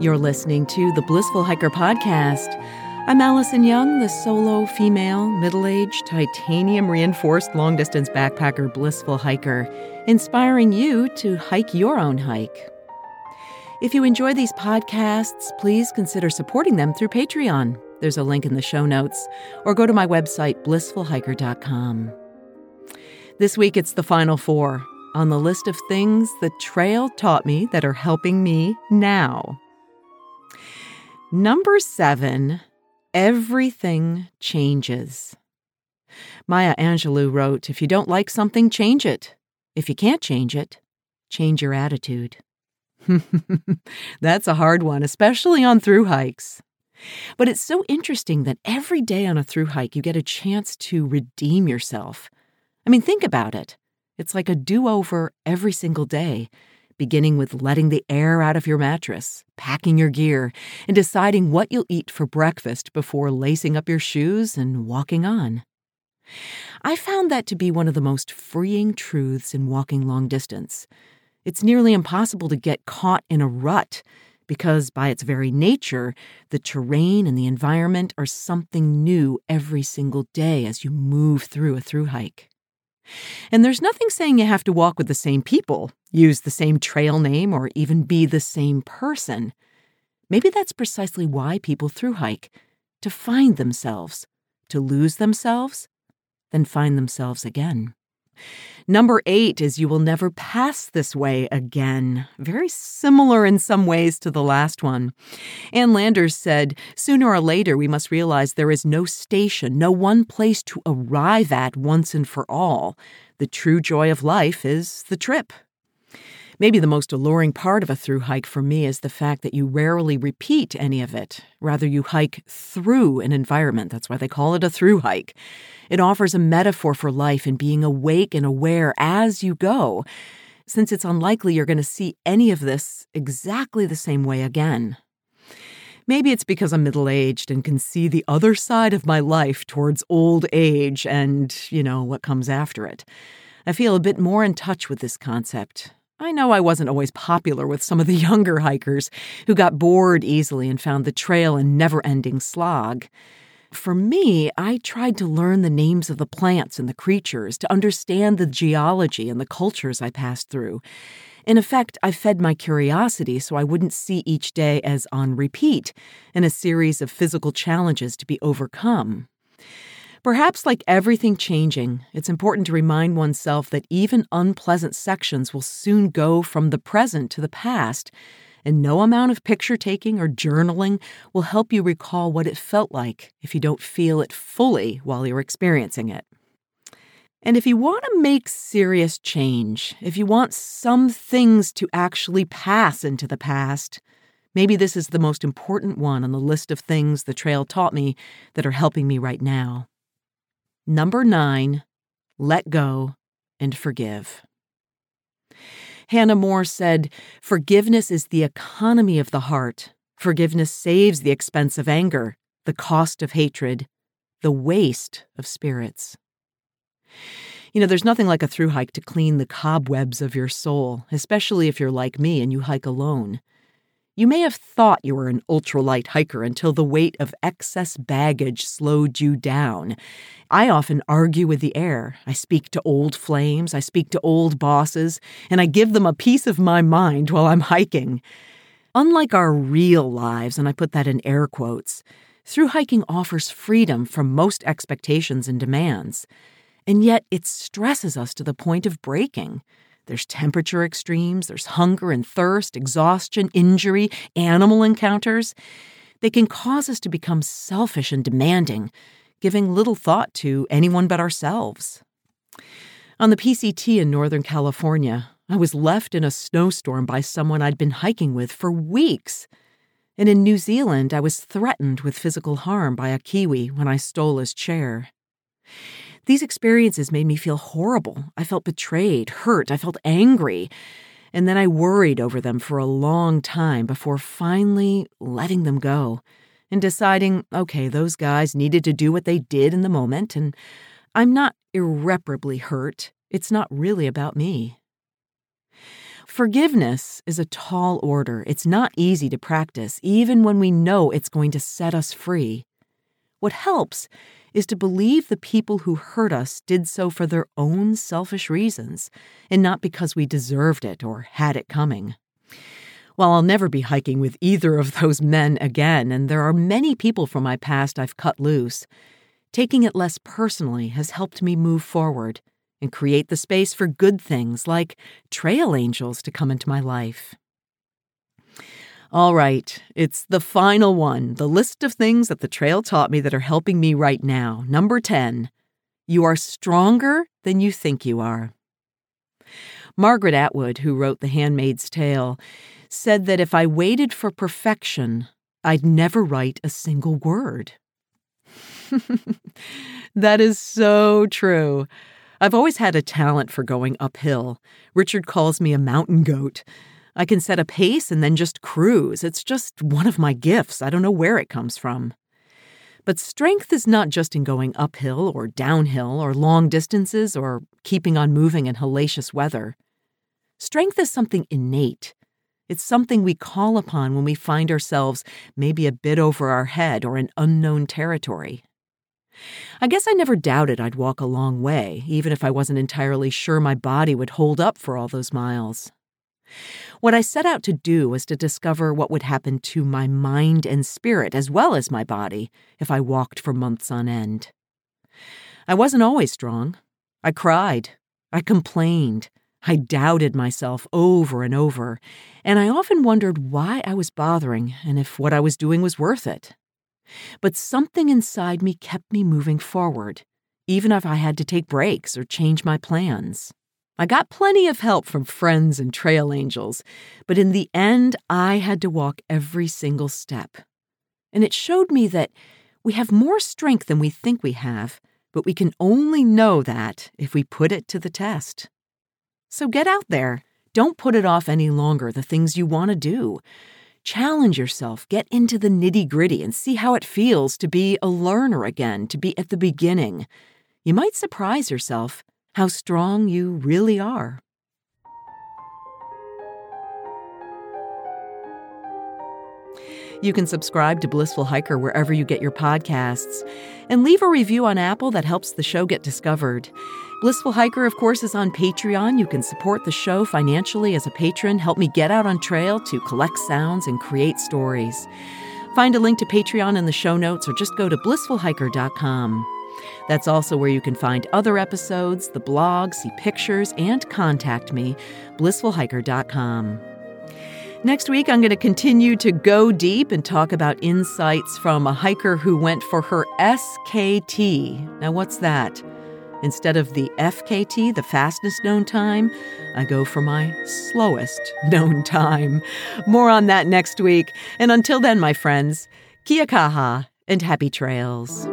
You're listening to the Blissful Hiker Podcast. I'm Alison Young, the solo female, middle aged, titanium reinforced long distance backpacker, blissful hiker, inspiring you to hike your own hike. If you enjoy these podcasts, please consider supporting them through Patreon. There's a link in the show notes, or go to my website, blissfulhiker.com. This week, it's the final four on the list of things the trail taught me that are helping me now. Number seven, everything changes. Maya Angelou wrote If you don't like something, change it. If you can't change it, change your attitude. That's a hard one, especially on through hikes. But it's so interesting that every day on a through hike, you get a chance to redeem yourself. I mean, think about it. It's like a do over every single day, beginning with letting the air out of your mattress, packing your gear, and deciding what you'll eat for breakfast before lacing up your shoes and walking on. I found that to be one of the most freeing truths in walking long distance. It's nearly impossible to get caught in a rut because, by its very nature, the terrain and the environment are something new every single day as you move through a through hike. And there's nothing saying you have to walk with the same people, use the same trail name, or even be the same person. Maybe that's precisely why people through hike to find themselves, to lose themselves, then find themselves again. Number eight is You Will Never Pass This Way Again. Very similar in some ways to the last one. Ann Landers said, Sooner or later, we must realize there is no station, no one place to arrive at once and for all. The true joy of life is the trip. Maybe the most alluring part of a through hike for me is the fact that you rarely repeat any of it. Rather, you hike through an environment. That's why they call it a through hike. It offers a metaphor for life and being awake and aware as you go, since it's unlikely you're going to see any of this exactly the same way again. Maybe it's because I'm middle aged and can see the other side of my life towards old age and, you know, what comes after it. I feel a bit more in touch with this concept. I know I wasn't always popular with some of the younger hikers who got bored easily and found the trail a never ending slog. For me, I tried to learn the names of the plants and the creatures, to understand the geology and the cultures I passed through. In effect, I fed my curiosity so I wouldn't see each day as on repeat in a series of physical challenges to be overcome. Perhaps, like everything changing, it's important to remind oneself that even unpleasant sections will soon go from the present to the past, and no amount of picture taking or journaling will help you recall what it felt like if you don't feel it fully while you're experiencing it. And if you want to make serious change, if you want some things to actually pass into the past, maybe this is the most important one on the list of things the trail taught me that are helping me right now. Number nine, let go and forgive. Hannah More said, Forgiveness is the economy of the heart. Forgiveness saves the expense of anger, the cost of hatred, the waste of spirits. You know, there's nothing like a through hike to clean the cobwebs of your soul, especially if you're like me and you hike alone. You may have thought you were an ultralight hiker until the weight of excess baggage slowed you down. I often argue with the air. I speak to old flames, I speak to old bosses, and I give them a piece of my mind while I'm hiking. Unlike our real lives, and I put that in air quotes, through hiking offers freedom from most expectations and demands. And yet it stresses us to the point of breaking. There's temperature extremes, there's hunger and thirst, exhaustion, injury, animal encounters. They can cause us to become selfish and demanding, giving little thought to anyone but ourselves. On the PCT in Northern California, I was left in a snowstorm by someone I'd been hiking with for weeks. And in New Zealand, I was threatened with physical harm by a Kiwi when I stole his chair. These experiences made me feel horrible. I felt betrayed, hurt, I felt angry. And then I worried over them for a long time before finally letting them go and deciding, okay, those guys needed to do what they did in the moment, and I'm not irreparably hurt. It's not really about me. Forgiveness is a tall order. It's not easy to practice, even when we know it's going to set us free. What helps is to believe the people who hurt us did so for their own selfish reasons, and not because we deserved it or had it coming. While I'll never be hiking with either of those men again, and there are many people from my past I've cut loose, taking it less personally has helped me move forward and create the space for good things like trail angels to come into my life. All right, it's the final one the list of things that the trail taught me that are helping me right now. Number 10 You are stronger than you think you are. Margaret Atwood, who wrote The Handmaid's Tale, said that if I waited for perfection, I'd never write a single word. that is so true. I've always had a talent for going uphill. Richard calls me a mountain goat. I can set a pace and then just cruise. It's just one of my gifts. I don't know where it comes from. But strength is not just in going uphill or downhill or long distances or keeping on moving in hellacious weather. Strength is something innate. It's something we call upon when we find ourselves maybe a bit over our head or in unknown territory. I guess I never doubted I'd walk a long way, even if I wasn't entirely sure my body would hold up for all those miles. What I set out to do was to discover what would happen to my mind and spirit, as well as my body, if I walked for months on end. I wasn't always strong. I cried. I complained. I doubted myself over and over, and I often wondered why I was bothering and if what I was doing was worth it. But something inside me kept me moving forward, even if I had to take breaks or change my plans. I got plenty of help from friends and trail angels, but in the end, I had to walk every single step. And it showed me that we have more strength than we think we have, but we can only know that if we put it to the test. So get out there. Don't put it off any longer, the things you want to do. Challenge yourself, get into the nitty gritty, and see how it feels to be a learner again, to be at the beginning. You might surprise yourself how strong you really are. You can subscribe to Blissful Hiker wherever you get your podcasts and leave a review on Apple that helps the show get discovered. Blissful Hiker, of course, is on Patreon. You can support the show financially as a patron, help me get out on trail to collect sounds and create stories. Find a link to Patreon in the show notes or just go to blissfulhiker.com. That's also where you can find other episodes, the blog, see pictures, and contact me, blissfulhiker.com. Next week, I'm going to continue to go deep and talk about insights from a hiker who went for her SKT. Now, what's that? Instead of the FKT, the fastest known time, I go for my slowest known time. More on that next week. And until then, my friends, kia kaha and happy trails.